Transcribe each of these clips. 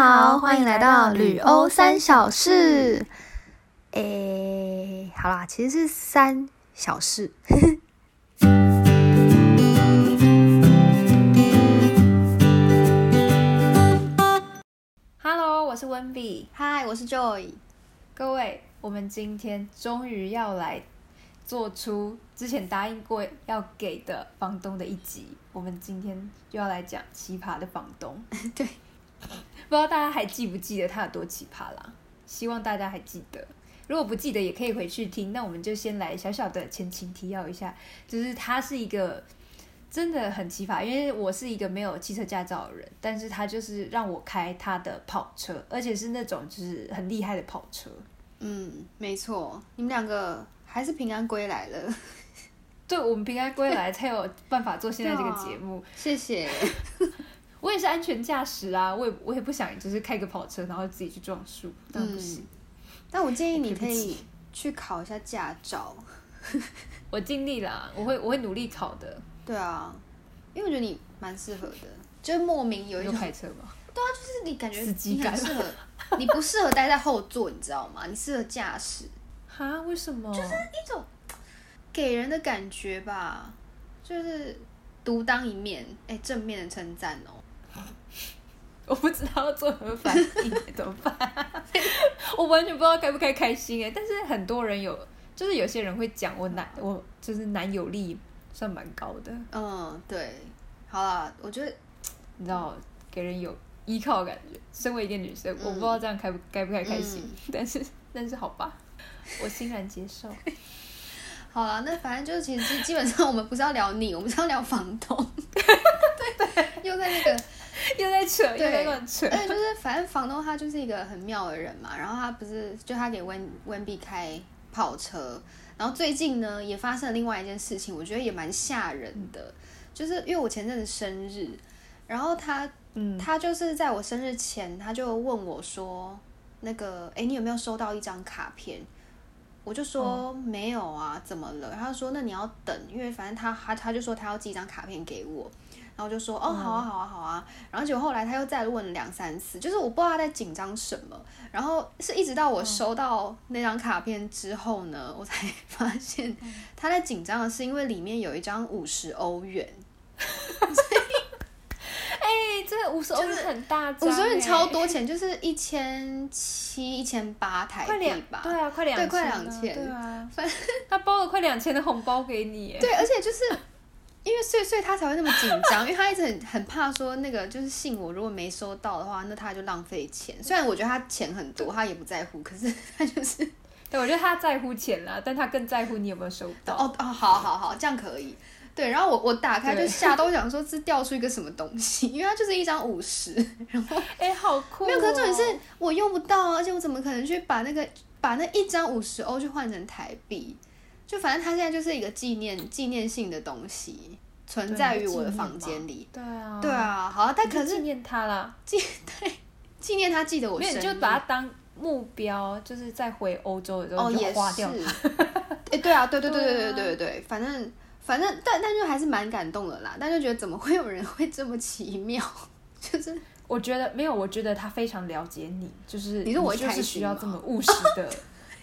好，欢迎来到旅欧三小事。诶，好啦，其实是三小事。Hello，我是温比。嗨，我是 Joy。各位，我们今天终于要来做出之前答应过要给的房东的一集。我们今天就要来讲奇葩的房东。对，不知道大家还记不记得他有多奇葩啦？希望大家还记得。如果不记得，也可以回去听。那我们就先来小小的前情提要一下，就是他是一个真的很奇葩，因为我是一个没有汽车驾照的人，但是他就是让我开他的跑车，而且是那种就是很厉害的跑车。嗯，没错，你们两个还是平安归来了，对我们平安归来才有办法做现在这个节目。谢谢。我也是安全驾驶啊，我也我也不想就是开个跑车然后自己去撞树，当然不行。但我建议你可以去考一下驾照。我尽力啦，我会我会努力考的。对啊，因为我觉得你蛮适合的，就是莫名有一种，有开车吗？就是你感觉你很适合，你不适合待在后座，你知道吗？你适合驾驶，哈？为什么？就是一种给人的感觉吧，就是独当一面，哎、正面的称赞哦。我不知道要做何反应，怎么办？我完全不知道该不该开心哎。但是很多人有，就是有些人会讲我男，我就是男友力算蛮高的，嗯，对，好啦，我觉得你知道，给人有依靠的感觉。身为一个女生，我不知道这样开不该不该开心，但是 但是好吧，我欣然接受。好了，那反正就是其实基本上我们不是要聊你，我们是要聊房东。对对，又在那个，又在扯，又对在乱扯。而且 就是反正房东他就是一个很妙的人嘛，然后他不是就他给温温碧开跑车，然后最近呢也发生了另外一件事情，我觉得也蛮吓人的，就是因为我前阵子生日，然后他嗯，他就是在我生日前，他就问我说，那个，哎，你有没有收到一张卡片？我就说、没有啊，怎么了？他说那你要等，因为反正他他他就说他要寄一张卡片给我，然后就说哦好啊好啊好啊，然后结果后来他又再问了两三次，就是我不知道他在紧张什么，然后是一直到我收到那张卡片之后呢，我才 发现他在紧张的是因为里面有一张五十欧元。哎，这五十欧元很大张，五十欧元超哎，多钱，就是一千七、一千八台币吧。对啊，快两对快两千对啊，反正他包了快两千的红包给你，哎对，而且就是因为所以所以他才会那么紧张，因为他一直很很怕说那个就是信我如果没收到的话，那他就浪费钱。虽然我觉得他钱很多，他也不在乎，可是他就是对，我觉得他在乎钱啦，但他更在乎你有没有收到。哦哦，好好好，这样可以。对，然后我我打开就对吓到，我想说这掉出一个什么东西，因为它就是一张五十，然后哎，好酷哦！没有，可是重点是我用不到啊，而且我怎么可能去把那个把那一张五十欧去换成台币？就反正它现在就是一个纪念纪念性的东西，存在于我的房间里。对啊，对，啊，好啊，但可是纪念他啦，纪念他记得我没有生日，你就把它当目标，就是在回欧洲的时候也是花掉它。哎、对啊，对对对对对啊对对对对，反正反正但但就还是蛮感动的啦，但就觉得怎么会有人会这么奇妙，就是我觉得没有，我觉得他非常了解你，就是你说我会就是开心吗需要这么务实的，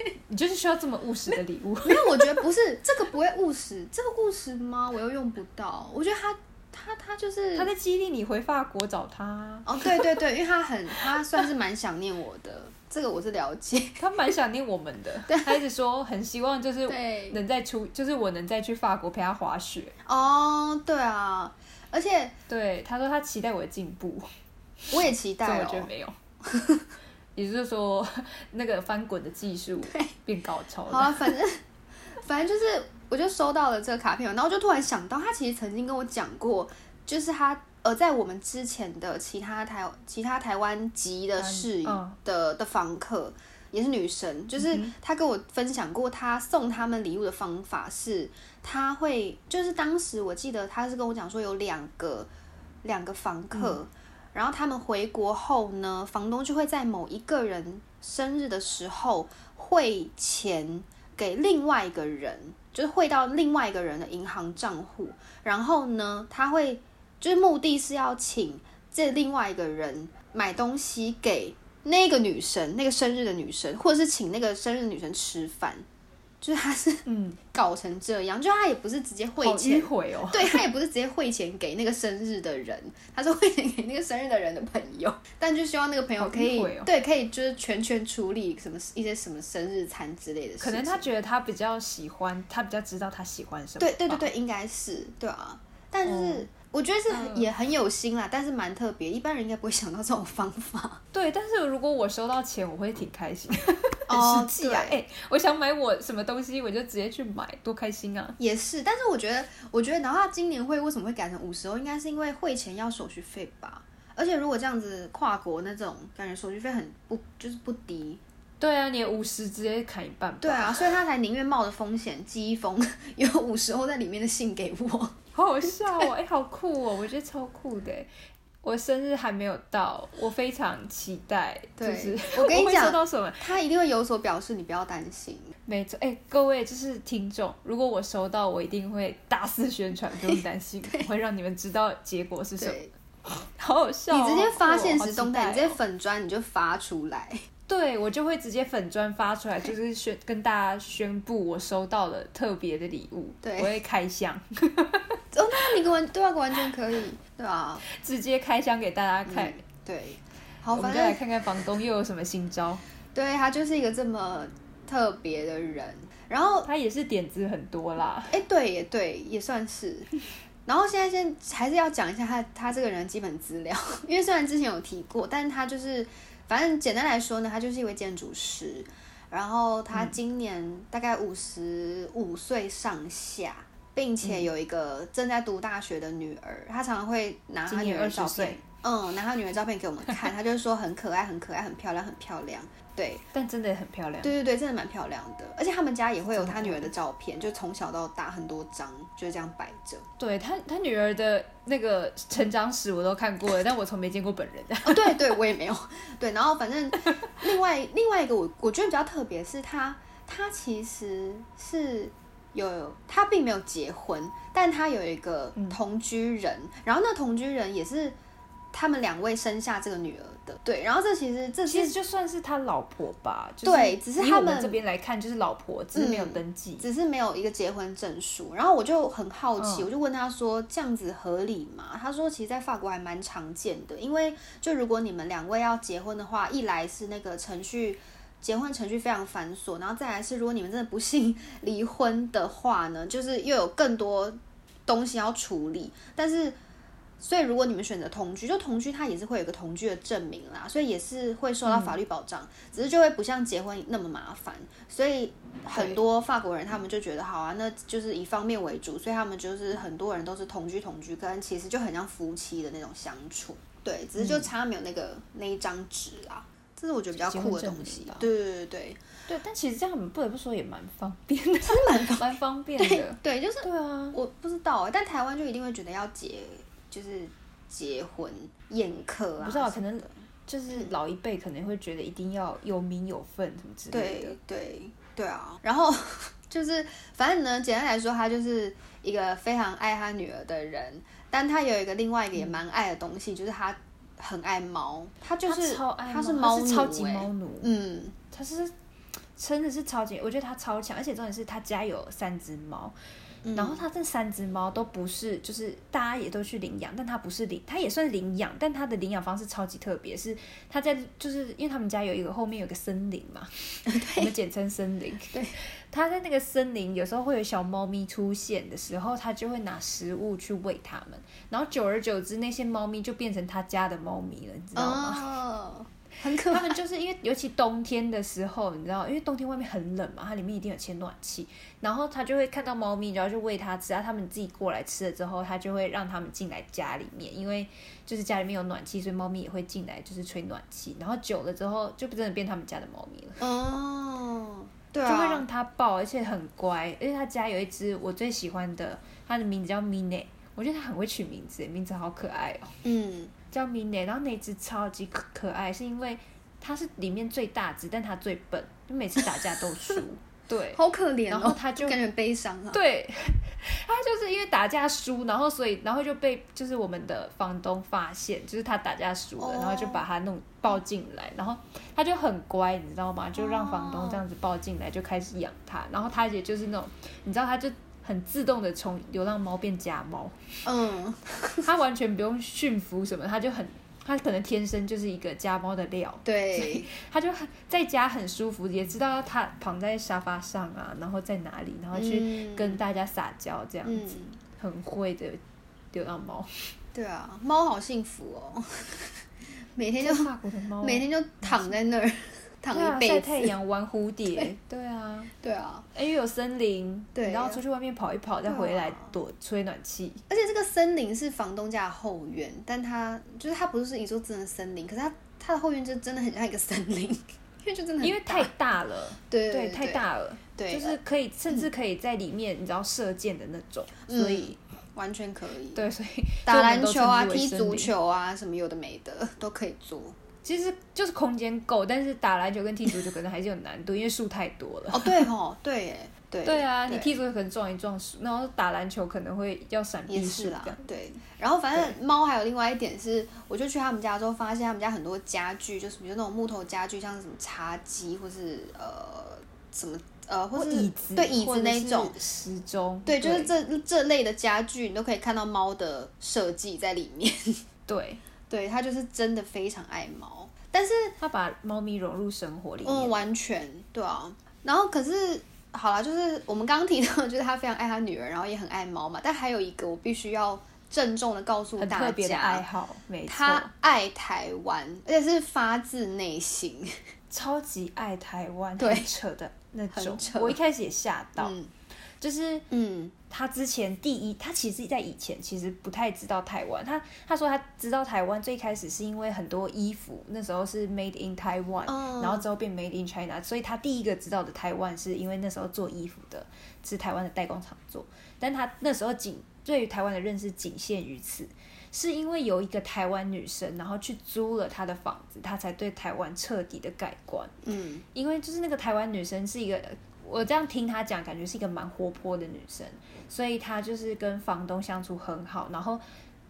你就是需要这么务实的礼物。没有，我觉得不是这个不会务实，这个务实吗？我又用不到，我觉得他他他就是他在激励你回法国找他，哦，对对对，因为他很，他算是蛮想念我的，这个我是了解。他蛮想念我们的。他一直说很希望就是，能再出，就是我能再去法国陪他滑雪。哦，对啊，而且对，他说他期待我的进步，我也期待哦。我觉得没有。也就是说，那个翻滚的技术变高超了。好啊，反正反正就是，我就收到了这个卡片，然后就突然想到，他其实曾经跟我讲过，就是他呃，在我们之前的其他台其他台湾籍的室的、的房客。也是女生，就是他跟我分享过，他送他们礼物的方法是，她会就是当时我记得他是跟我讲说有两个两个房客，然后他们回国后呢，房东就会在某一个人生日的时候汇钱给另外一个人，就是汇到另外一个人的银行账户，然后呢，他会就是目的是要请这另外一个人买东西给那个女生，那个生日的女生，或者是请那个生日的女生吃饭，就是他是嗯，搞成这样，就他也不是直接汇钱，哦。对他也不是直接汇钱给那个生日的人，他是汇钱给那个生日的人的朋友，但就希望那个朋友可以、对可以就是全权处理什么一些什么生日餐之类的事情，可能他觉得他比较喜欢，他比较知道他喜欢什么。对对对对，应该是对啊，但就是、我觉得是也很有心啦，但是蛮特别，一般人应该不会想到这种方法。对，但是如果我收到钱，我会挺开心，哦很实际啊！哎、对我想买我什么东西，我就直接去买，多开心啊！也是，但是我觉得，我觉得，然后他今年会为什么会改成五十欧，应该是因为汇钱要手续费吧。而且如果这样子跨国那种，感觉手续费很不就是不低。对啊，你五十直接砍一半吧。对啊，所以他才宁愿冒着风险寄一封有五十欧在里面的信给我。好好笑哦！哎、好酷哦！我觉得超酷的欸。我生日还没有到，我非常期待，就对是我跟你 会讲到什么？他一定会有所表示，你不要担心。没错，哎、各位就是听众，如果我收到，我一定会大肆宣传，不用担心，我会让你们知道结果是什么。好好笑、哦！你直接发现实动态，你直接粉砖你就发出来。对我就会直接粉砖发出来，就是宣跟大家宣布我收到了特别的礼物，对我会开箱，哦，那你完对啊，完全可以，对啊，直接开箱给大家看。嗯对。好，我们就来看看房东又有什么新招。对他就是一个这么特别的人。然后，他也是点子很多啦，哎，对，也对，也算是。然后现在先还是要讲一下他他这个人的基本资料，因为虽然之前有提过，但是他就是反正简单来说呢，他就是一位建筑师。然后他今年大概五十五岁上下，并且有一个正在读大学的女儿，她常常会拿她女今年20儿的照片岁，嗯，拿她女儿照片给我们看，她就是说很可爱，很可爱，很漂亮，很漂亮。对，但真的很漂亮。对对对，真的蛮漂亮的，而且他们家也会有他女儿的照片，就从小到大很多张，就是这样摆着。对他他女儿的那个成长史我都看过了，但我从没见过本人的。哦，对对，我也没有。对，然后反正另外另外一个我我觉得比较特别是他，他其实是有他并没有结婚，但他有一个同居人，然后那同居人也是他们两位生下这个女儿的。对，然后这其实这其实就算是他老婆吧，就是对只是他们这边来看就是老婆，只是没有嗯登记。只是没有一个结婚证书，然后我就很好奇，嗯我就问他说这样子合理吗？他说其实，在法国还蛮常见的，因为就如果你们两位要结婚的话，一来是那个程序。结婚程序非常繁琐，然后再来是，如果你们真的不幸 离婚的话呢，就是又有更多东西要处理。但是，所以如果你们选择同居，就同居它也是会有一个同居的证明啦，所以也是会受到法律保障，只是就会不像结婚那么麻烦。所以很多法国人他们就觉得好啊，那就是以方面为主，所以他们就是很多人都是同居同居，跟其实就很像夫妻的那种相处。对，只是就差没有那个、那一张纸啦。这是我觉得比较酷的东西。对对对对对，但其实这样不得不说也蛮方便的，蛮 蛮方便的。对，就是对啊，我不知道哎、但台湾就一定会觉得要结，就是结婚宴客啊，不知道可能就是老一辈可能会觉得一定要有名有份什么之类的对。对对啊，然后 就是反正呢，简单来说，他就是一个非常爱他女儿的人，但他有一个另外一个也蛮爱的东西，就是他很爱猫，他就是他超爱他是猫，超级猫奴，嗯，他是真的是超级，我觉得他超强，而且重点是他家有三只猫，嗯然后他这三只猫都不是，就是大家也都去领养，但他不是领，他也算领养，但他的领养方式超级特别，是他在就是因为他们家有一个后面有个森林嘛，我们简称森林。对，他在那个森林有时候会有小猫咪出现的时候，他就会拿食物去喂它们，然后久而久之，那些猫咪就变成他家的猫咪了，你知道吗？哦，很可爱，他们就是因为尤其冬天的时候，你知道，因为冬天外面很冷嘛，它里面一定有牵暖气，然后他就会看到猫咪，然后就喂它吃啊。它们自己过来吃了之后，他就会让它们进来家里面，因为就是家里面有暖气，所以猫咪也会进来，就是吹暖气。然后久了之后，就真的变他们家的猫咪了，哦，对啊，就会让它抱，而且很乖。而且他家有一只我最喜欢的，它的名字叫 Mini，我觉得它很会取名字，名字好可爱哦。嗯，叫 Mini，然后那只超级可可爱，是因为它是里面最大只，但它最笨，就每次打架都输。对，好可怜哦。然后他就感觉悲伤啊。对，他就是因为打架输，然后所以然后就被就是我们的房东发现，就是他打架输了，哦然后就把他弄抱进来，然后他就很乖，你知道吗？就让房哦东这样子抱进来，就开始养他，然后他也就是那种，你知道他就。很自动的从流浪猫变家猫，嗯，他完全不用驯服什么，他就很，他可能天生就是一个家猫的料，对，他就很在家很舒服，也知道他躺在沙发上啊，然后在哪里，然后去嗯。跟大家撒娇这样嗯。子，，很会的流浪猫。对啊，猫好幸福哦，每天就每天就躺在那儿躺对啊一辈子晒太。阳玩蝴蝶，对啊，对啊，因为有森林，对然后出去外面跑一跑，再回来躲吹暖气。而且这个森林是房东家的后院，但它就是它不是你说真的森林，可是它它的后院就真的很像一个森林，因为就真的很因为太大了，对对，太，大了，对，就是可以，甚至可以在里面，你知道射箭的那种，嗯所以完全可以。对，所以打篮球啊、踢足球啊，什么有的没的都可以做。其实就是空间够，但是打篮球跟踢足球可能还是有难度，因为树太多了。哦，对哦，对耶，对对啊，你踢足球可能撞一撞树，然后打篮球可能会要闪避也是啦树这样。，对。然后反正猫还有另外一点是，我就去他们家之后发现他们家很多家具，就是比如那种木头家具，像是什么茶几或是呃什么呃或是椅子，对椅子那种。时钟，对，就是这这类的家具，你都可以看到猫的设计在里面。对，对，它就是真的非常爱猫，但是他把猫咪融入生活里面。嗯，完全对啊。然后可是好啦，就是我们刚刚提到，就是他非常爱他女儿，然后也很爱猫嘛。但还有一个，我必须要郑重的告诉很大特别的爱家，好，没错，他爱台湾，而且是发自内心。超级爱台湾，对很扯的那种我一开始也吓到，嗯就是嗯他之前第一，他其实在以前其实不太知道台湾。他他说他知道台湾最开始是因为很多衣服那时候是 made in Taiwan，、嗯然后之后变 made in China，所以他第一个知道的台湾是因为那时候做衣服的是台湾的代工厂做，但他那时候仅对于台湾的认识仅限于此。是因为有一个台湾女生，然后去租了她的房子，她才对台湾彻底的改观。嗯因为就是那个台湾女生是一个，我这样听她讲，感觉是一个蛮活泼的女生，所以她就是跟房东相处很好。然后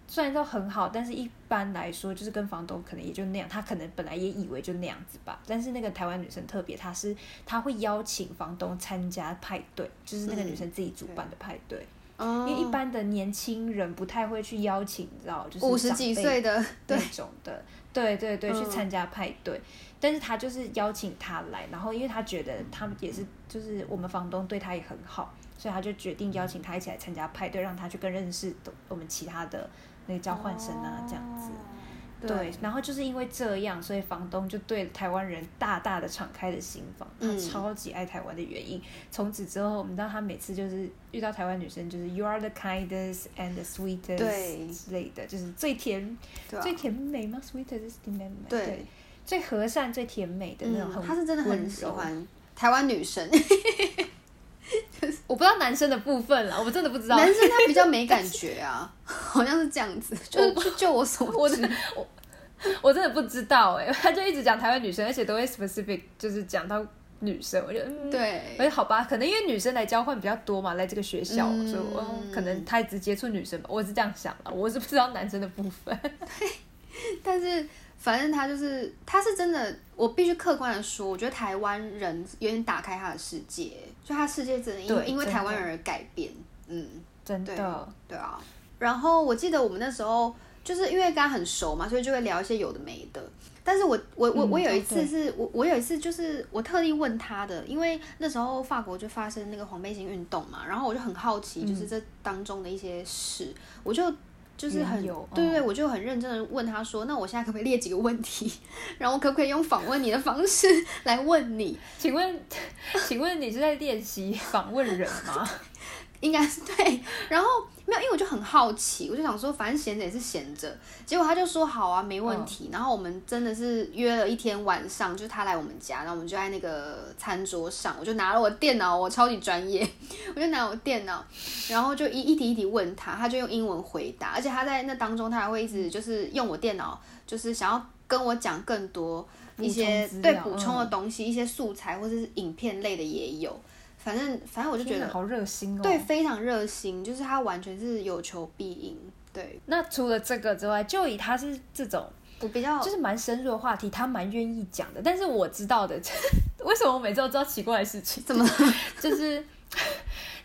虽然说很好，但是一般来说就是跟房东可能也就那样，她可能本来也以为就那样子吧。但是那个台湾女生特别，她是她会邀请房东参加派对，就是那个女生自己主办的派对。哦因为一般的年轻人不太会去邀请，你知道，就是五十几岁的，那，种的，对对对，去嗯参加派对。但是他就是邀请他来，然后因为他觉得他们也是，就是我们房东对他也很好，所以他就决定邀请他一起来参加派对，让他去更认识的我们其他的那个交换生啊，这样子。哦。对，然后就是因为这样，所以房东就对台湾人大大的敞开了心房，他嗯。超级爱台湾的原因。从此之后，你知道他每次就是遇到台湾女生，就是 you are the kindest and the sweetest 之类的，就是最甜、啊。最甜美吗？sweetest 是甜美，对，最和善、最甜美的那种嗯，他是真的很喜。欢台湾女生，我不知道男生的部分了，我真的不知道。男生他比较没感觉啊，好像是这样子，就就就我所我知，我我真的不知道哎、他就一直讲台湾女生，而且都会 specific 就是讲到女生，我就嗯。对而且好吧，可能因为女生来交换比较多嘛，来这个学校，嗯所以我、哦可能他只接触女生吧，我是这样想的，我是不知道男生的部分。但是反正他就是，他是真的，我必须客观的说，我觉得台湾人有点打开他的世界，就他世界真的因为因为台湾人而改变，嗯，真的，对啊。然后我记得我们那时候就是因为跟他很熟嘛，所以就会聊一些有的没的。但是我我我嗯我有一次是、我我有一次就是我特地问他的，因为那时候法国就发生那个黄背心运动嘛，然后我就很好奇，嗯就是这当中的一些事，我就就是很对对我就很认真的问他说，那我现在可不可以列几个问题，然后可不可以用访问你的方式 来问你？请问，请问你是在练习访问人吗？应该是对，然后很好奇，我就想说，反正闲着也是闲着。结果他就说好啊，没问题。然后我们真的是约了一天晚上，就他来我们家，然后我们就在那个餐桌上，我就拿了我电脑，我超级专业，我就拿我电脑，然后就一一题一题问他，他就用英文回答，而且他在那当中他还会一直就是用我电脑，就是想要跟我讲更多一些对补充的嗯东西，一些素材或者是影片类的也有。反正反正我就觉得好热心哦。对，非常热心，就是他完全是有求必应。对那除了这个之外，就以他是这种我比较就是蛮深入的话题，他蛮愿意讲的。但是我知道的，为什么我每次都知道奇怪的事情？怎么？就是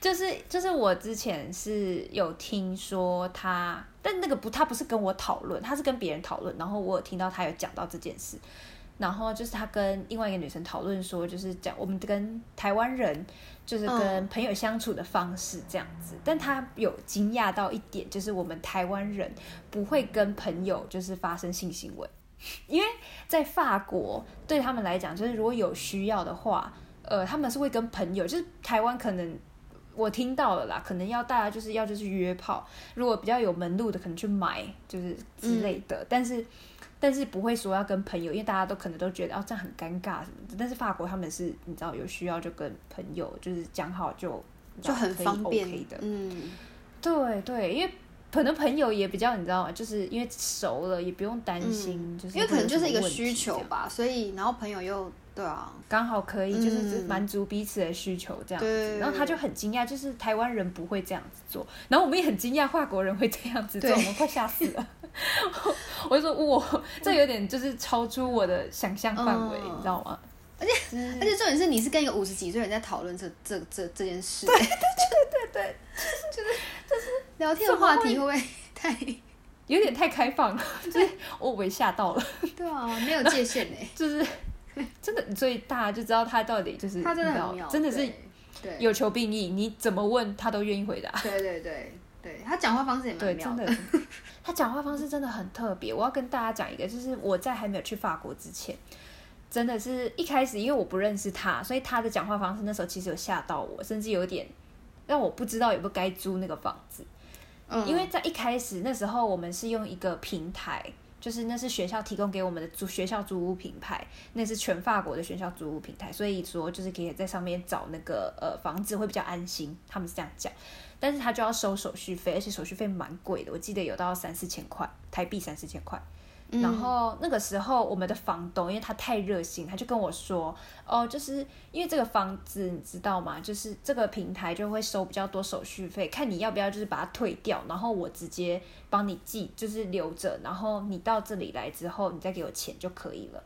就是就是我之前是有听说他，但那个不，他不是跟我讨论，他是跟别人讨论，然后我有听到他有讲到这件事。然后就是他跟另外一个女生讨论说，就是讲我们跟台湾人就是跟朋友相处的方式这样子，但他有惊讶到一点，就是我们台湾人不会跟朋友就是发生性行为，因为在法国对他们来讲，就是如果有需要的话，呃，他们是会跟朋友，就是台湾可能。我听到了啦，可能要大家就是要就是约炮，如果比较有门路的，可能去买就是之类的，但是但是不会说要跟朋友，因为大家都可能都觉得哦这样很尴尬什么的。但是法国他们是你知道有需要就跟朋友就是讲好就就很方便 OK 的，嗯，对对，因为可能朋友也比较你知道吗？就是因为熟了也不用担心，就是因为可能就是一个需求，吧，所以然后朋友又对啊，刚好可以就是嗯。满足彼此的需求这样对。子。然后他就很惊讶，就是台湾人不会这样子做，然后我们也很惊讶法国人会这样子做，我们快吓死了。我就说我，这有点就是超出我的想象范围，嗯。你知道吗？而且且而且重点是你是跟一个五十几岁人在讨论这这这这件事，对对对对，就是就是聊天的话题会？不会太有点太开放了，就是我被吓到了，对啊，没有界限哎，就是真 的，所以大家就知道他到底就是他真的真的是有求必应，你怎么问他都愿意回答。对对对对，他讲话方式也蛮对，妙真的，他讲话方式真的很特别。我要跟大家讲一个，就是我在还没有去法国之前，真的是一开始因为我不认识他，所以他的讲话方式那时候其实有吓到我，甚至有点让我不知道有没有该租那个房子。嗯，因为在一开始那时候，我们是用一个平台，就是那是学校提供给我们的租学校租屋品牌，那是全法国的学校租屋平台，所以说就是可以在上面找那个呃房子会比较安心，他们是这样讲。但是他就要收手续费，而且手续费蛮贵的，我记得有到三四千块台币，三四千块。然后那个时候，我们的房东因为他太热心，他就跟我说：“哦，就是因为这个房子你知道吗？就是这个平台就会收比较多手续费，看你要不要就是把它退掉，然后我直接帮你寄，就是留着，然后你到这里来之后，你再给我钱就可以了。”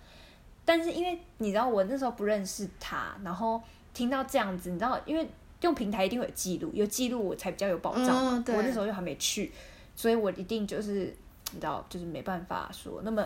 但是因为你知道我那时候不认识他，然后听到这样子，你知道，因为用平台一定会有记录，有记录我才比较有保障嘛。我那时候又还没去，所以我一定就是你知道，就是没办法说那么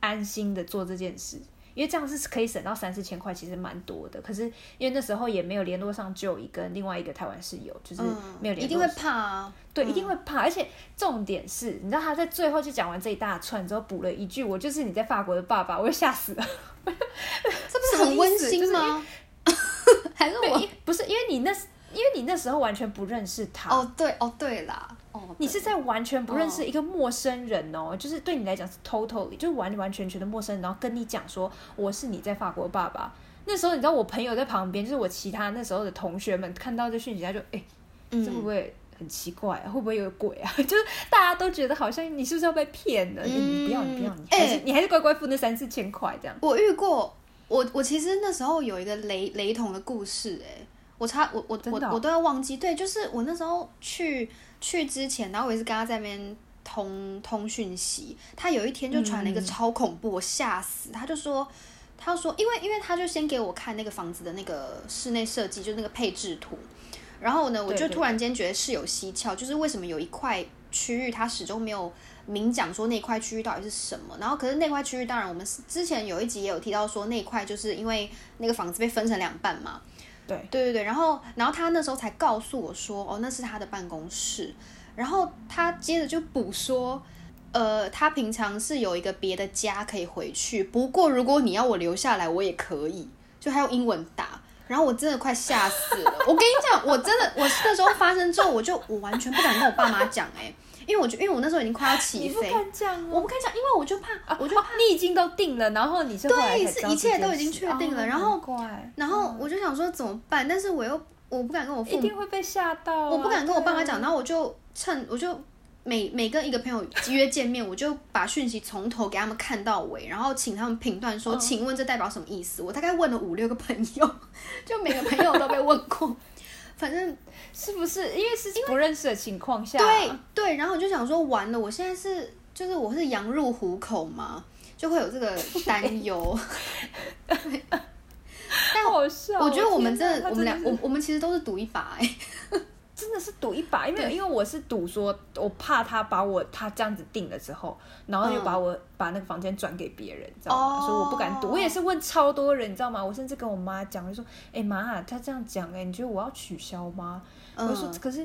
安心的做这件事，因为这样是可以省到三四千块，其实蛮多的。可是因为那时候也没有联络上就一跟另外一个台湾室友，就是没有联络、嗯一定会怕啊，对，一定会怕，而且重点是，你知道他在最后就讲完这一大串之后，补了一句：“我就是你在法国的爸爸。”我就吓死了。这不是很温馨吗？还是我不是因为你那，因为你那时候完全不认识他，哦对哦对啦，哦你是在完全不认识一个陌生人哦，就是对你来讲是 totally，就是完完全全的陌生人，然后跟你讲说我是你在法国的爸爸。那时候你知道我朋友在旁边，就是我其他那时候的同学们看到这讯息，他就哎、这会不会很奇怪、啊？会不会有鬼啊？就是大家都觉得好像你是不是要被骗了？嗯你不要，你不要，你还是、哎你还是乖乖付那三四千块这样。我遇过，我我其实那时候有一个雷雷同的故事、哎，我差我我哦我我都要忘记，对，就是我那时候去去之前，然后我也是跟他在那边通通讯息，他有一天就传了一个嗯超恐怖，我吓死，他就说。他说，因为因为他就先给我看那个房子的那个室内设计，就是那个配置图，然后呢，我就突然间觉得事有蹊跷，就是为什么有一块区域他始终没有明讲说那块区域到底是什么。然后可是那块区域，当然我们是之前有一集也有提到说那块就是因为那个房子被分成两半嘛。对对对，然后然后他那时候才告诉我说，哦，那是他的办公室。然后他接着就补说。呃，他平常是有一个别的家可以回去，不过如果你要我留下来，我也可以。就他用英文打，然后我真的快吓死了。我跟你讲，我真的，我那时候发生之后，我就我完全不敢跟我爸妈讲哎、因为我就因为我那时候已经快要起你不飞，敢讲哦，我不敢讲，因为我就怕，我就哦你已经都定了，然后你是后来才知道对是一切都已经事确定了哦然后然后我就想说怎么办，但是我又我不敢跟我父母一定会被吓到啊、我不敢跟我爸妈讲，然后我就趁我就每每跟一个朋友约见面，我就把讯息从头给他们看到尾，然后请他们评断说，请问这代表什么意思？我大概问了五六个朋友，就每个朋友都被问过。反正是不是因为是不认识的情况下？对对，然后我就想说，完了，我现在是就是我是羊入虎口嘛，就会有这个担忧。但我觉得我们真的，我们俩，我我们其实都是赌一把哎。真的是赌一把，因为因为我是赌说，我怕他把我他这样子定了之后，然后又把我把那个房间转给别人，知道吗？所以我不敢赌。我也是问超多人，你知道吗？我甚至跟我妈讲，就说：“哎妈，他这样讲，哎，你觉得我要取消吗？”我就说：“可是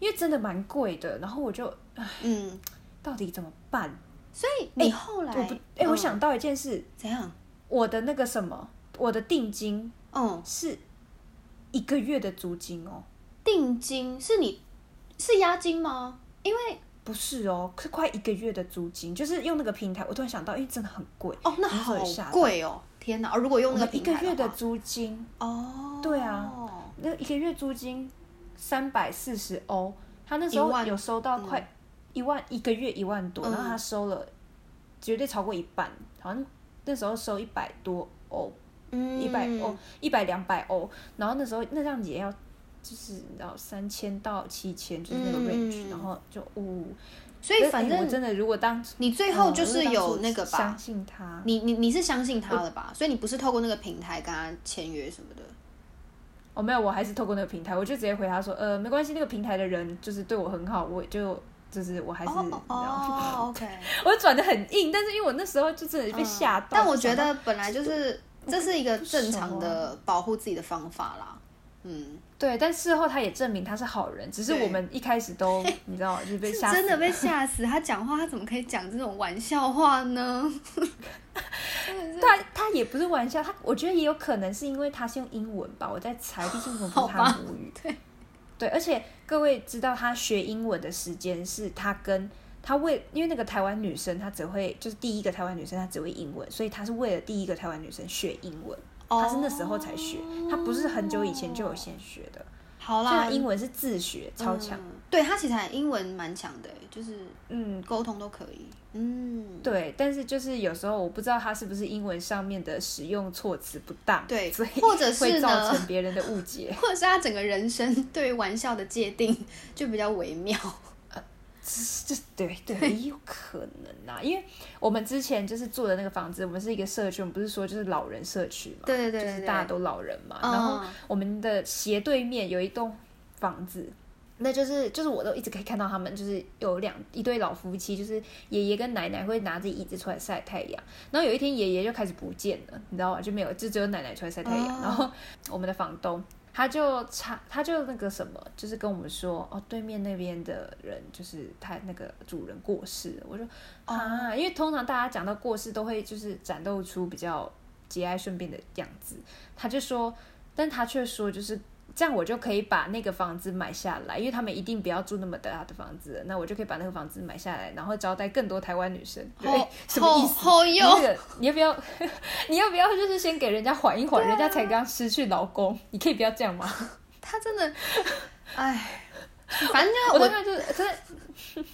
因为真的蛮贵的。”然后我就，嗯，到底怎么办？所以你后来，我不，哎，我想到一件事，怎样？我的那个什么，我的定金，嗯，是一个月的租金哦。定金是你是押金吗？因为不是哦，是快一个月的租金，就是用那个平台。我突然想到，因为真的很贵哦，那好贵哦，天哪！如果用那个一个月的租金哦，对啊，那一个月租金三百四十欧，他那时候有收到快一万一个月一万多，然后他收了绝对超过一半，好像那时候收一百多欧，嗯，一百欧一百两百欧，然后那时候那这样也要。就是你知道三千到七千就是那个 range，然后就哦，所以反正我真的如果当你最后就是有那个吧，相信他，你你你是相信他的吧？所以你不是透过那个平台跟他签约什么的？哦，没有，我还是透过那个平台，我就直接回他说，呃，没关系，那个平台的人就是对我很好，我就就是我还是哦，OK，我转的很硬，但是因为我那时候就真的被吓到，但我觉得本来就是这是一个正常的保护自己的方法啦。嗯，对，但事后他也证明他是好人，只是我们一开始都 你知道，就是被吓死，真的被 吓死。他讲话，他怎么可以讲这种玩笑话呢？他他也不是玩笑，他我觉得也有可能是因为他是用英文吧，我在猜，毕竟我不是他母语。对，对，而且各位知道他学英文的时间是他跟他为，因为那个台湾女生她只会就是第一个台湾女生她只会英文，所以他是为了第一个台湾女生学英文。他是那时候才学，他不是很久以前就有先学的。好啦，英文是自学，超强。对他其实英文蛮强的，就是嗯，沟通都可以。嗯，对，但是就是有时候我不知道他是不是英文上面的使用措辞不当，对，所以或者是会造成别人的误解，或者是他整个人生对于玩笑的界定就比较微妙。这对 对也有可能啊，因为我们之前就是住的那个房子，我们是一个社区，我们不是说就是老人社区嘛，对对对，就是大家都老人嘛。然后我们的斜对面有一栋房子，那就是就是我都一直可以看到他们，就是有两一对老夫妻，就是爷爷跟奶奶会拿着椅子出来晒太阳。然后有一天爷爷就开始不见了，你知道吗？就没有，就只有奶奶出来晒太阳。然后我们的房东。他就差，他就那个什么，就是跟我们说，哦，对面那边的人就是他那个主人过世了。我说啊，因为通常大家讲到过世，都会就是展露出比较节哀顺变的样子。他就说，但他却说就是。这样我就可以把那个房子买下来，因为他们一定不要住那么大的房子，那我就可以把那个房子买下来，然后招待更多台湾女生。对，什么意思？你那个你要不要？你要不要？就是先给人家缓一缓，人家才刚失去老公，你可以不要这样吗？他真的，哎，反正我我就是真的，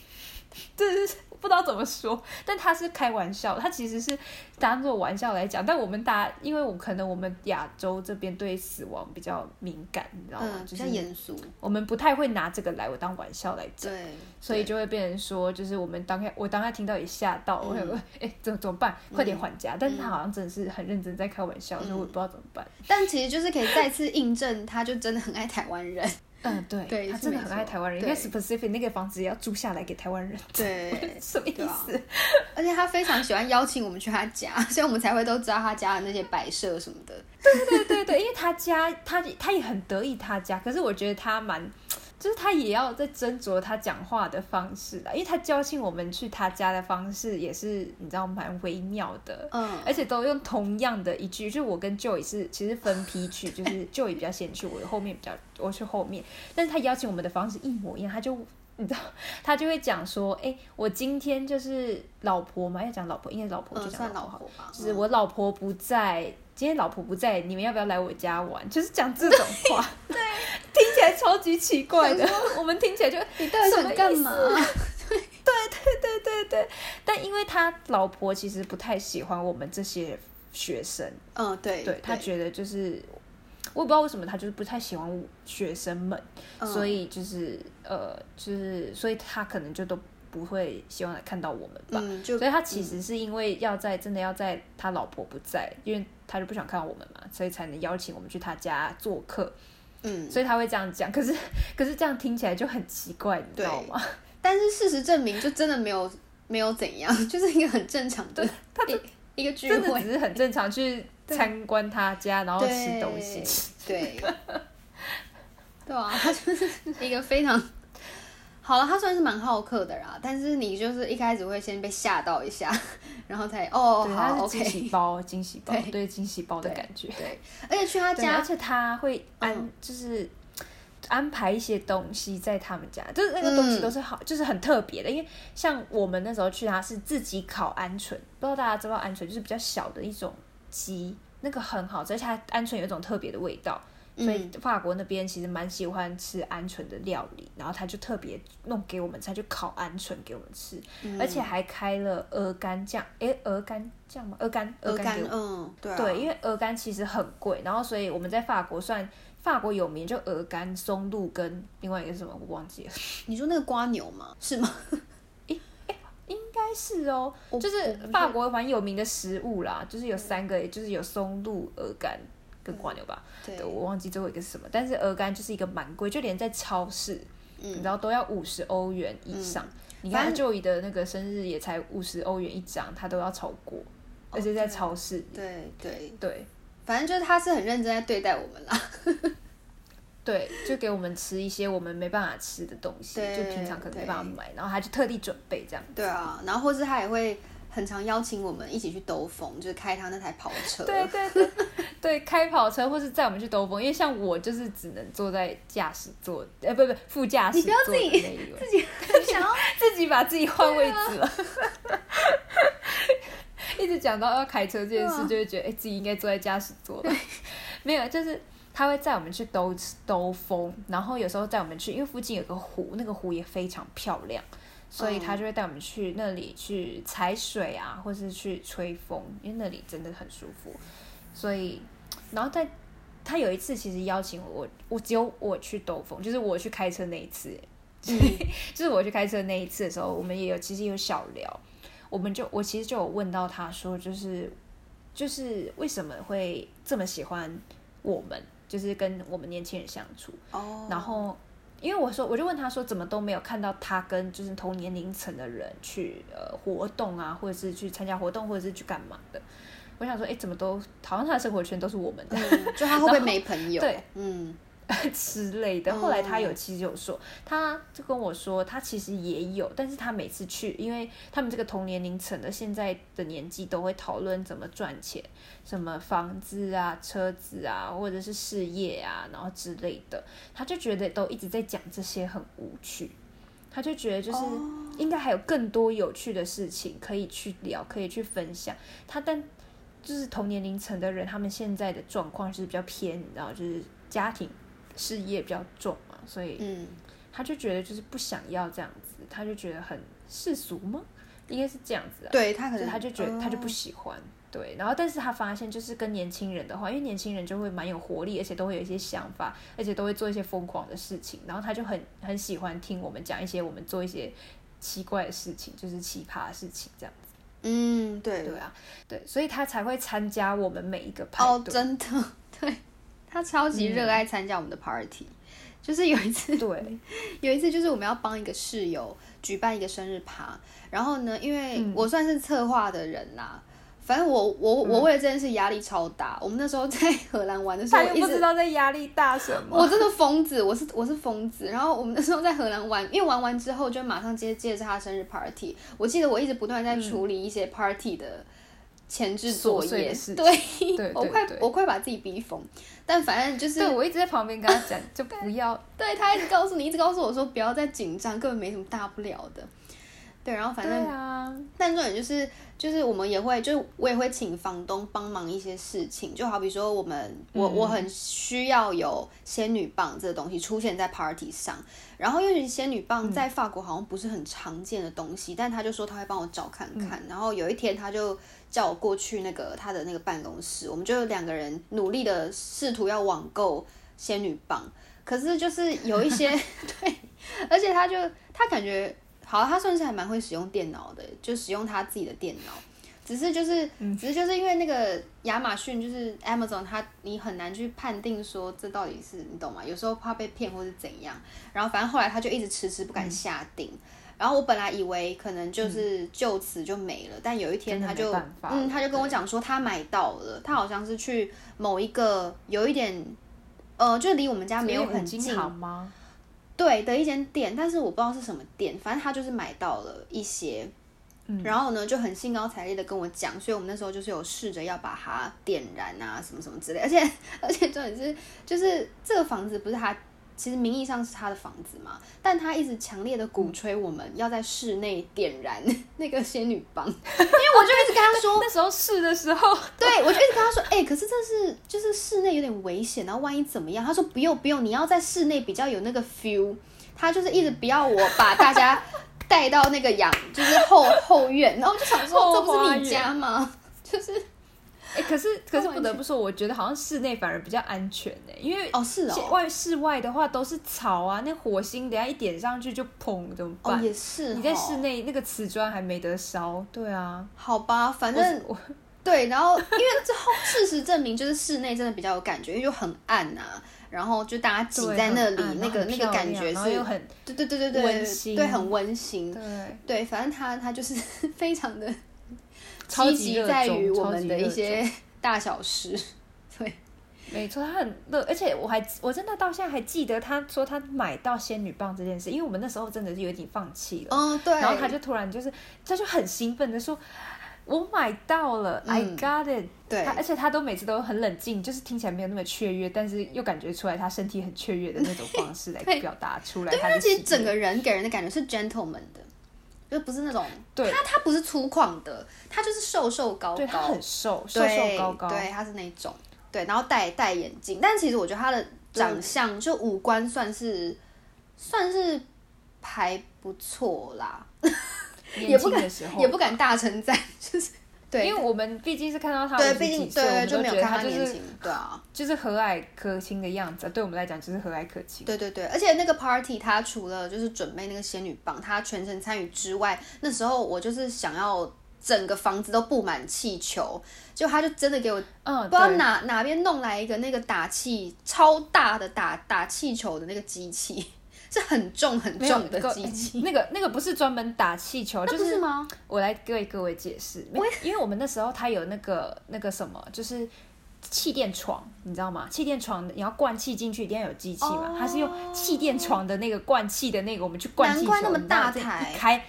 这是。不知道怎么说，但他是开玩笑，他其实是当做玩笑来讲。但我们大家，因为我可能我们亚洲这边对死亡比较敏感，你知道吗？比较严肃，我们不太会拿这个来我当玩笑来讲。对，所以就会变成说，就是我们当下我当下听到也吓到，我想说，哎，怎怎么办？快点还价！但是他好像真的是很认真在开玩笑，所以我不知道怎么办。但其实就是可以再次印证，他就真的很爱台湾人。嗯，对，他真的很爱台湾人，因为 specific 那个房子也要租下来给台湾人。对，什么意思？而且他非常喜欢邀请我们去他家，所以我们才会都知道他家的那些摆设什么的。对对对对，因为他家他他也很得意他家，可是我觉得他蛮。就是他也要在斟酌他讲话的方式啦，因为他教训我们去他家的方式也是你知道蛮微妙的，嗯，而且都用同样的一句，就我跟 Joy 是其实分批去，就是 Joy 比较先去，我后面比较我去后面，但是他邀请我们的方式一模一样，他就你知道他就会讲说，哎，我今天就是老婆嘛，要讲老婆，因为老婆就讲老婆吧，就是我老婆不在。今天老婆不在，你们要不要来我家玩？就是讲这种话，对，听起来超级奇怪的。我们听起来就你到底想干嘛？对对对对对，但因为他老婆其实不太喜欢我们这些学生，嗯，对，对他觉得就是我也不知道为什么他就是不太喜欢学生们，所以就是呃，就是所以他可能就都不会希望来看到我们吧。嗯，就所以他其实是因为要在真的要在他老婆不在，因为他就不想看到我们嘛，所以才能邀请我们去他家做客。嗯，所以他会这样讲，可是 可是这样听起来就很奇怪，你知道吗？但是事实证明，就真的没有没有怎样，就是一个很正常的一一个聚真的会，只是很正常去参观他家，然后吃东西。对，对啊，他就是一个非常好了，他算是蛮好客的啦，但是你就是一开始会先被吓到一下，然后才哦对，好惊喜包，惊喜包，对对惊喜包的感觉。对，而且去他，家而且他会安，嗯就是安排一些东西在他们家，就是那个东西都是好，就是很特别的。因为像我们那时候去，他是自己烤鹌鹑，不知道大家知不知道鹌鹑，就是比较小的一种鸡，那个很好吃，而且它鹌鹑有一种特别的味道。所以法国那边其实蛮喜欢吃鹌鹑的料理，然后他就特别弄给我们吃，他就烤鹌鹑给我们吃，而且还开了鹅肝酱，诶，鹅肝酱吗？鹅肝，鹅肝肝，嗯，对啊对，因为鹅肝其实很贵，然后所以我们在法国算法国有名就鹅肝、松露跟另外一个什么我忘记了，你说那个瓜牛吗？是吗？应该是哦，就是法国蛮有名的食物啦，就是有三个，就是有松露、鹅肝跟瓜牛吧，对对，我忘记最后一个是什么，但是鹅肝就是一个蛮贵，就连在超市，你知道都要五十欧元以上。你看反正就仪的那个生日也才五十欧元一张，他都要超过，而且在超市里，对对，对。反正就是他是很认真在对待我们啦。对，就给我们吃一些我们没办法吃的东西，就平常可能没办法买，然后他就特地准备这样。对啊，然后或是他也会很常邀请我们一起去兜风，就是开他那台跑车。对对对对，开跑车或是载我们去兜风，因为像我就是只能坐在驾驶座，呃，不不，副驾驶你不要自己自己很想要自己把自己换位置了。一直讲到要开车这件事，就会觉得哎、自己应该坐在驾驶座了。没有，就是他会载我们去兜兜风，然后有时候带我们去，因为附近有个湖，那个湖也非常漂亮，所以他就会带我们去那里去踩水啊，或是去吹风，因为那里真的很舒服。所以，然后在他有一次其实邀请我，我我只有我去兜风，就是我去开车那一次，嗯。就是我去开车那一次的时候，我们也有其实有小聊，我们就我其实就有问到他说，就是就是为什么会这么喜欢我们，就是跟我们年轻人相处，哦，然后。因为我说，我就问他说，怎么都没有看到他跟就是同年龄层的人去呃活动啊，或者是去参加活动，或者是去干嘛的？我想说，哎，怎么都好像他的生活圈都是我们的，嗯，就他会不会没朋友？对，嗯，之类的。嗯后来他有其实有说，他就跟我说，他其实也有，但是他每次去，因为他们这个同年龄层的现在的年纪都会讨论怎么赚钱，什么房子啊、车子啊，或者是事业啊，然后之类的，他就觉得都一直在讲这些很无趣。他就觉得就是应该还有更多有趣的事情可以去聊，可以去分享。他但就是同年龄层的人，他们现在的状况是比较偏，你知道，就是家庭事业比较重嘛，所以嗯，他就觉得就是不想要这样子，他就觉得很世俗吗？应该是这样子啊，对他可能他就觉得他就不哦喜欢。对，然后但是他发现就是跟年轻人的话，因为年轻人就会蛮有活力，而且都会有一些想法，而且都会做一些疯狂的事情，然后他就很很喜欢听我们讲一些我们做一些奇怪的事情，就是奇葩的事情这样子。嗯，对对啊，对，所以他才会参加我们每一个派哦，真的，对他超级热爱参加我们的 party，、就是有一次，对，有一次就是我们要帮一个室友举办一个生日趴，然后呢，因为嗯我算是策划的人啦。反正我我我为了这件事压力超大。我们那时候在荷兰玩的时候，他又我不知道在压力大什么。我真的疯子，我是我是疯子。然后我们那时候在荷兰玩，因为玩完之后就马上接接着是他生日 party。我记得我一直不断在处理一些 party 的前置作业。琐碎的，事情。对，对 我快我快把自己逼疯。但反正就是对，我一直在旁边跟他讲，就不要。对他一直告诉你，一直告诉我说不要再紧张，根本没什么大不了的。对，然后反正，啊，但重点就是，就是我们也会，就是我也会请房东帮忙一些事情，就好比说我们，我嗯。我很需要有仙女棒这个东西出现在 party 上，然后因为仙女棒嗯。在法国好像不是很常见的东西，但他就说他会帮我找看看，嗯。然后有一天他就叫我过去那个他的那个办公室，我们就两个人努力的试图要网购仙女棒，可是就是有一些 对，而且他就他感觉好，他算是还蛮会使用电脑的，就使用他自己的电脑。只是就是，只是就是因为那个亚马逊就是 Amazon，它你很难去判定说这到底是你懂吗？有时候怕被骗或是怎样。然后反正后来他就一直迟迟不敢下定。然后我本来以为可能就是就此就没了，但有一天他就嗯，他就跟我讲说他买到了，他好像是去某一个有一点呃，就离我们家没有很近吗？对的一间店，但是我不知道是什么店，反正他就是买到了一些，嗯然后呢就很兴高采烈的跟我讲，所以我们那时候就是有试着要把它点燃啊，什么什么之类，而且而且重点是就是这个房子不是他。其实名义上是他的房子嘛，但他一直强烈的鼓吹我们要在室内点燃 那个仙女棒，因为我就一直跟他说，那时候试的时候，对，我就一直跟他说，哎、可是这是就是室内有点危险，然后万一怎么样？他说不用不用，你要在室内比较有那个 feel。他就是一直不要我把大家带到那个养，就是后后院，然后我就想说，后这不是你家吗？就是哎、可是可是不得不说，我觉得好像室内反而比较安全呢、因为哦是哦，外室外的话都是草啊，那火星等一下一点上去就砰，怎么哦办？也是，你在室，内那个瓷砖还没得烧，对啊，好吧，反正我对，然后因为之后事实证明，就是室内真的比较有感觉，因为就很暗啊，然后就大家挤在那里，那个那个感觉是又很对对对对对，温馨对，很温馨。对，对，反正他他就是 非常的超积极级在于我超级热们的一些 大小事。对，没错，他很乐，而且我还我真的到现在还记得他说他买到仙女棒这件事，因为我们那时候真的是有点放弃了，嗯，对。然后他就突然就是他就很兴奋的说。我买到了、i 嗯 got it。对而且他都每次都很冷静，就是听起来没有那么雀跃，但是又感觉出来他身体很雀跃的那种方式来 表达出来对，他。其实整个人给人的感觉是 gentleman 的，就不是那种对。他他不是粗犷的，他就是瘦瘦高对他高，很瘦，瘦瘦高高，对，他是那种对，然后戴戴眼镜，但其实我觉得他的长相就五官算是算是还不错啦，也不敢也不敢大称赞，就是对，因为我们毕竟是看到他对，50毕竟对们都觉得就没有看他就是年轻，对啊。就是和蔼可亲的样子，对我们来讲就是和蔼可亲。对对对，而且那个 party 他除了就是准备那个仙女棒，他全程参与之外，那时候我就是想要整个房子都布满气球，就他就真的给我嗯，不知道哪哪边弄来一个那个打气超大的打打气球的那个机器，是很重很重的机器，那个那个不是专门打气球，就不是吗？我来给各位解释，没因为我们那时候它有那个那个什么，就是气垫床，你知道吗？气垫床你要灌气进去，一定要有机器嘛。哦它是用气垫床的那个灌气的那个，我们去灌气球，难怪那么大台一开。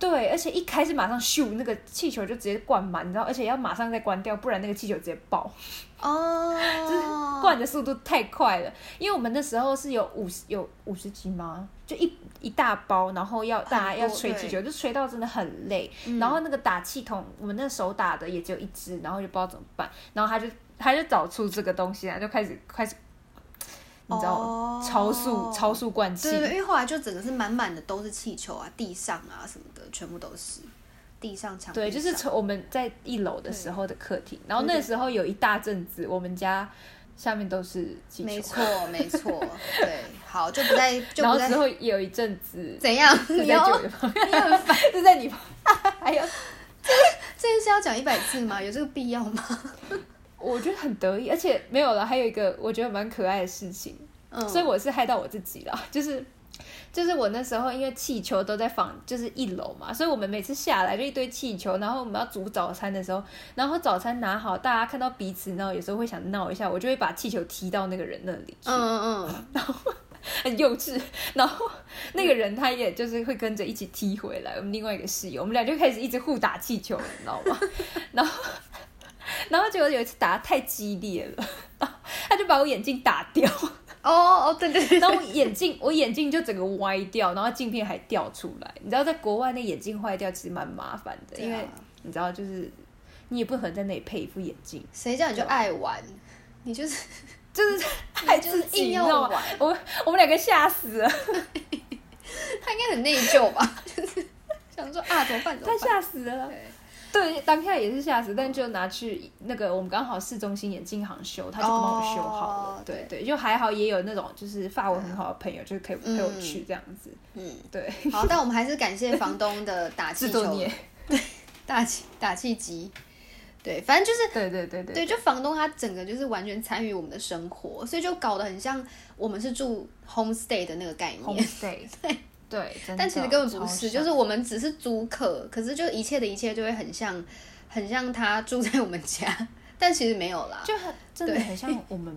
对，而且一开始马上咻，那个气球就直接灌满，你知道，而且要马上再关掉，不然那个气球直接爆。哦，就是灌的速度太快了，因为我们那时候是有五十有五十几吗？就一一大包，然后要大家要吹气球，就吹到真的很累。嗯然后那个打气筒，我们那手打的也只有一支，然后就不知道怎么办。然后他就他就找出这个东西来，就开始开始，你知道超速超速灌气。对，因为后来就整个是满满的都是气球啊，地上啊什么的，全部都是地上墙壁对，就是上。从我们在一楼的时候的客厅，然后那时候有一大阵子，我们家下面都是气球，没错 没错，对，好就不在就不再然后之后也有一阵子怎样，你要九旁边，你很烦，就在你旁边，还有这这是要讲一百次吗？有这个必要吗？我觉得很得意，而且没有了，还有一个我觉得蛮可爱的事情，嗯，所以我是害到我自己了，就是。就是我那时候，因为气球都在房，就是一楼嘛，所以我们每次下来就一堆气球，然后我们要煮早餐的时候，然后早餐拿好，大家看到彼此，然后有时候会想闹一下，我就会把气球踢到那个人那里去，嗯嗯嗯，很幼稚。然后那个人他也就是会跟着一起踢回来，我们另外一个室友，我们俩就开始一直互打气球，你知道吗？然后然后结果有一次打的太激烈了，他就把我眼镜打掉。哦哦，对对对，然后我眼镜我眼镜就整个歪掉，然后镜片还掉出来。你知道在国外那眼镜坏掉其实蛮麻烦的，啊因为你知道就是你也不可能在那里配一副眼镜，谁叫你就爱玩，你就是 就是爱就是自己，硬要你知道吗玩？我我们两个吓死了，他应该很内疚吧？就是想说啊，怎么办？怎他么办？吓死了。对对，当下也是吓死，但就拿去那个我们刚好市中心眼镜行修，他就帮我修好了。哦对对，就还好，也有那种就是发文很好的朋友，就是可以陪我去这样子。嗯，对，好，但我们还是感谢房东的打气球制作你，打气打气机。对，反正就是对对对对对，就房东他整个就是完全参与我们的生活，所以就搞得很像我们是住 homestay 的那个概念。，homestay，对对，但其实根本不是，就是我们只是租客，可是就一切的一切就会很像，很像他住在我们家，但其实没有啦。就很真的很像 我们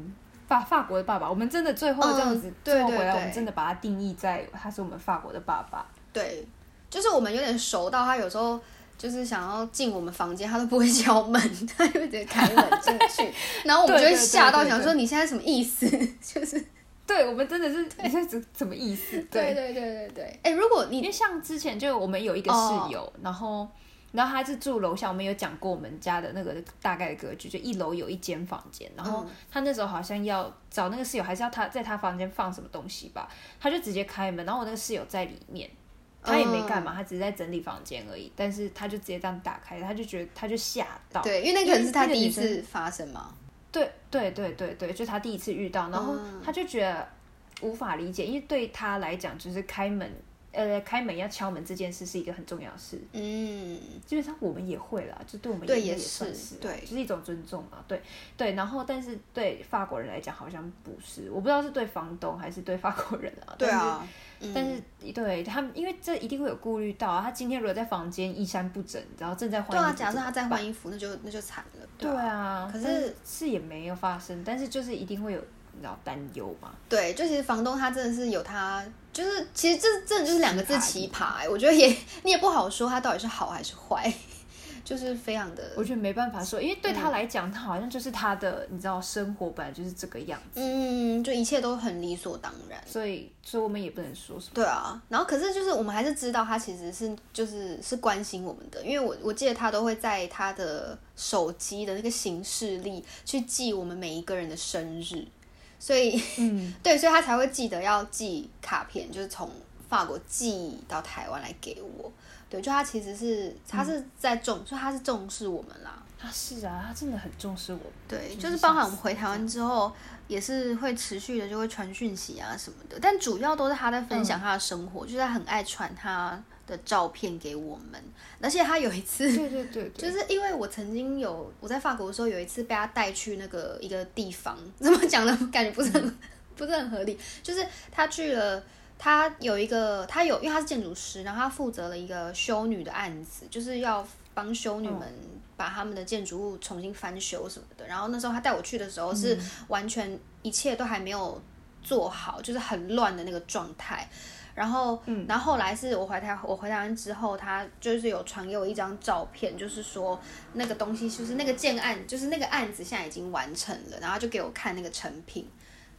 法法国的爸爸，我们真的最后这样子，最后回来，我们真的把他定义在他是我们法国的爸爸。对，就是我们有点熟到他有时候就是想要进我们房间，他都不会敲门，他就会直接开门进去，然后我们就会吓到，想说你现在什么意思？就是对，我们真的是你这怎什么意思？对对对对对，哎、如果你因为像之前就我们有一个哦室友，然后然后他是住楼下，我们有讲过我们家的那个大概的格局，就一楼有一间房间，然后他那时候好像要找那个室友，还是要他在他房间放什么东西吧，他就直接开门，然后我那个室友在里面。他也没干嘛，他只是在整理房间而已。但是他就直接这样打开，他就觉得他就吓到。对，因为那可能是他第一次发生嘛。对对对对对，就他第一次遇到，然后嗯。他就觉得无法理解，因为对他来讲，就是开门，呃，开门要敲门这件事是一个很重要的事。嗯，基本上我们也会啦，就对我们对也也也算是对就是一种尊重嘛，对对。然后，但是对法国人来讲好像不是，我不知道是对房东还是对法国人啊。对啊，但是，对他们，因为这一定会有顾虑到啊。他今天如果在房间衣衫不整，然后正在换对啊，衣服假设他在换衣服，那就那就惨了。对啊，可是但是也没有发生，但是就是一定会有你知道担忧嘛。对，就其实房东他真的是有他，就是其实这真的就是两个字奇奇葩、欸，我觉得也 你也不好说他到底是好还是坏，就是非常的，我觉得没办法说，因为对他来讲，他好像就是他的，你知道，生活本来就是这个样子，嗯，就一切都很理所当然。所以所以我们也不能说什么。对啊，然后可是就是我们还是知道他其实是就是是关心我们的，因为我我记得他都会在他的手机的那个行事历去记我们每一个人的生日，所以嗯，对，所以他才会记得要寄卡片，就是从法国寄到台湾来给我。对，就他其实是他是在重，就他是重视我们啦。他是啊，他真的很重视我们。对，就是是包含我们回台湾之后，也是会持续的就会传讯息啊什么的，但主要都是他在分享他的生活，就是他很爱传他的照片给我们，而且他有一次。对对对对，就是因为我曾经有我在法国的时候，有一次被他带去那个一个地方，怎么讲呢？感觉不是很、不是很合理。就是他去了，他有一个他有，因为他是建筑师，然后他负责了一个修女的案子，就是要帮修女们把他们的建筑物重新翻修什么的。然后那时候他带我去的时候，是完全一切都还没有做好，就是很乱的那个状态。然后，嗯。然后后来是我回台，我回台湾之后，他就是有传给我一张照片，就是说那个东西，就是那个建案，就是那个案子现在已经完成了，然后就给我看那个成品，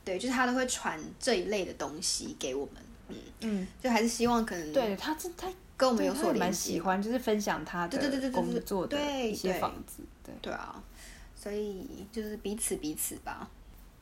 对，就是他都会传这一类的东西给我们，嗯。嗯，就还是希望可能对他这他跟我们有所联系，喜欢，就是分享他的对对对工作的对一些房子，对。对啊，所以就是彼此彼此吧，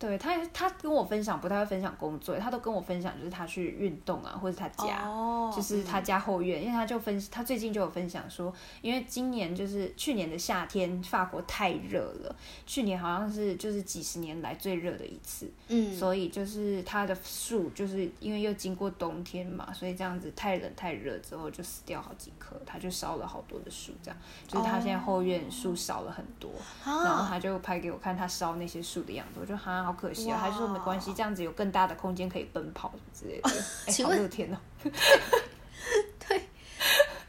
对他，他跟我分享不太会分享工作，他都跟我分享就是他去运动啊，或者他家，哦就是他家后院，因为他就分，他最近就有分享说，因为今年就是去年的夏天，法国太热了，去年好像是就是几十年来最热的一次，嗯，所以就是他的树就是因为又经过冬天嘛，所以这样子太冷太热之后就死掉好几棵，他就烧了好多的树，这样就是他现在后院树少了很多，然后啊，他就拍给我看他烧那些树的样子，我就哈好可惜啊，哇他就说没关系，这样子有更大的空间可以奔跑之类的，哎、好乐天哦！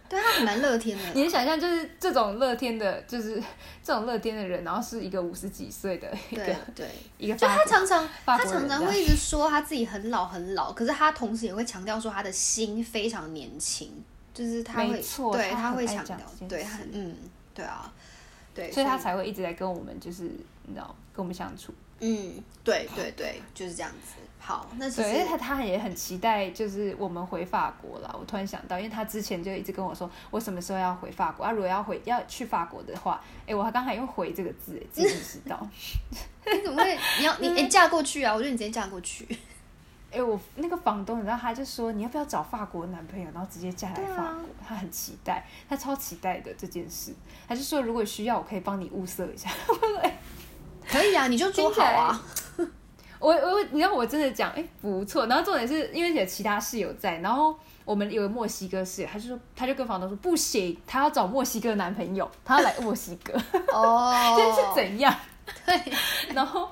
对他还蛮乐天的，你能想象就是这种乐天的，就是这种乐天的人，然后是一个五十几岁的一个对对。一个就他常常，他常常会一直说他自己很老很老，可是他同时也会强调说他的心非常年轻，就是他会对他会强调对，他很嗯，对啊，对，所以他才会一直在跟我们，就是你知道，跟我们相处。嗯，对对对，就是这样子。好，那其实他他也很期待，就是我们回法国了。我突然想到，因为他之前就一直跟我说，我什么时候要回法国啊？如果要回要去法国的话，哎，我刚才用“回”这个字，哎，自己不知道。你怎么会？你要你哎嫁过去啊？我觉得你直接嫁过去。哎，我那个房东，你知道，他就说你要不要找法国男朋友，然后直接嫁来法国。他很期待，他超期待的这件事。他就说，如果需要，我可以帮你物色一下。可以啊，你就说好啊。我我你知道我真的讲，哎、不错。然后重点是因为有其他室友在，然后我们有个墨西哥室友，他就说他就跟房东说不行，他要找墨西哥男朋友，他要来墨西哥，哦，这是怎样？对，然后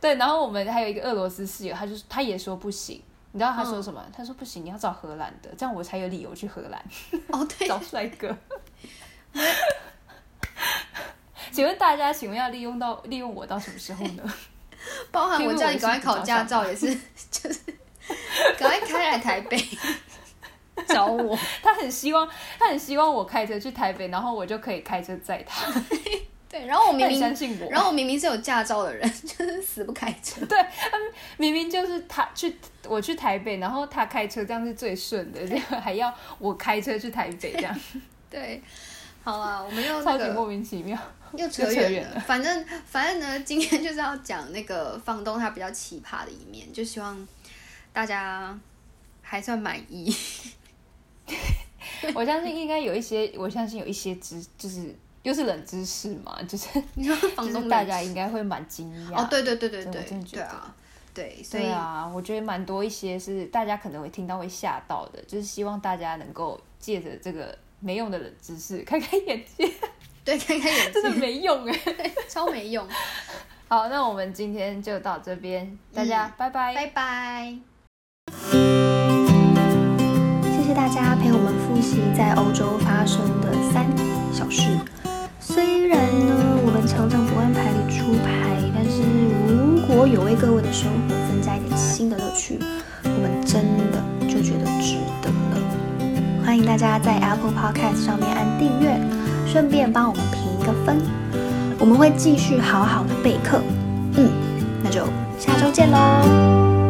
对，然后我们还有一个俄罗斯室友，他就他也说不行。你知道他说什么？他说不行，你要找荷兰的，这样我才有理由去荷兰哦对，找帅哥。请问大家，请问要利用到利用我到什么时候呢？包含我叫你赶快考驾照也是，就是 赶快开来台北找我。他很希望，他很希望我开车去台北，然后我就可以开车载他。对，然后我明明相明，信我，然后我明明是有驾照的人，就是死不开车。对他明明就是他去我去台北，然后他开车，这样是最顺的，这样还要我开车去台北，这样对，好啊，我们又那超级莫个名其妙。又扯远远了。反正反正呢，今天就是要讲那个房东他比较奇葩的一面，就希望大家还算满意。我相信应该有一些，我相信有一些知，就是又是冷知识嘛，就是 你说房就是大家应该会蛮惊讶。哦，对对对对对对啊，对，所以对啊，我觉得蛮多一些是大家可能会听到会吓到的，就是希望大家能够借着这个没用的冷知识开开眼界，对开开眼真的，没用 哎。超没用。好，那我们今天就到这边，大家、嗯拜拜。拜拜。谢谢大家陪我们复习在欧洲发生的三小事。虽然呢，我们常常不按牌理出牌，但是如果有为各位的生活增加一点新的乐趣，我们真的就觉得值得了。欢迎大家在 Apple Podcast 上面按订阅，顺便帮我们评一个分。我们会继续好好的备课。嗯，那就下周见喽。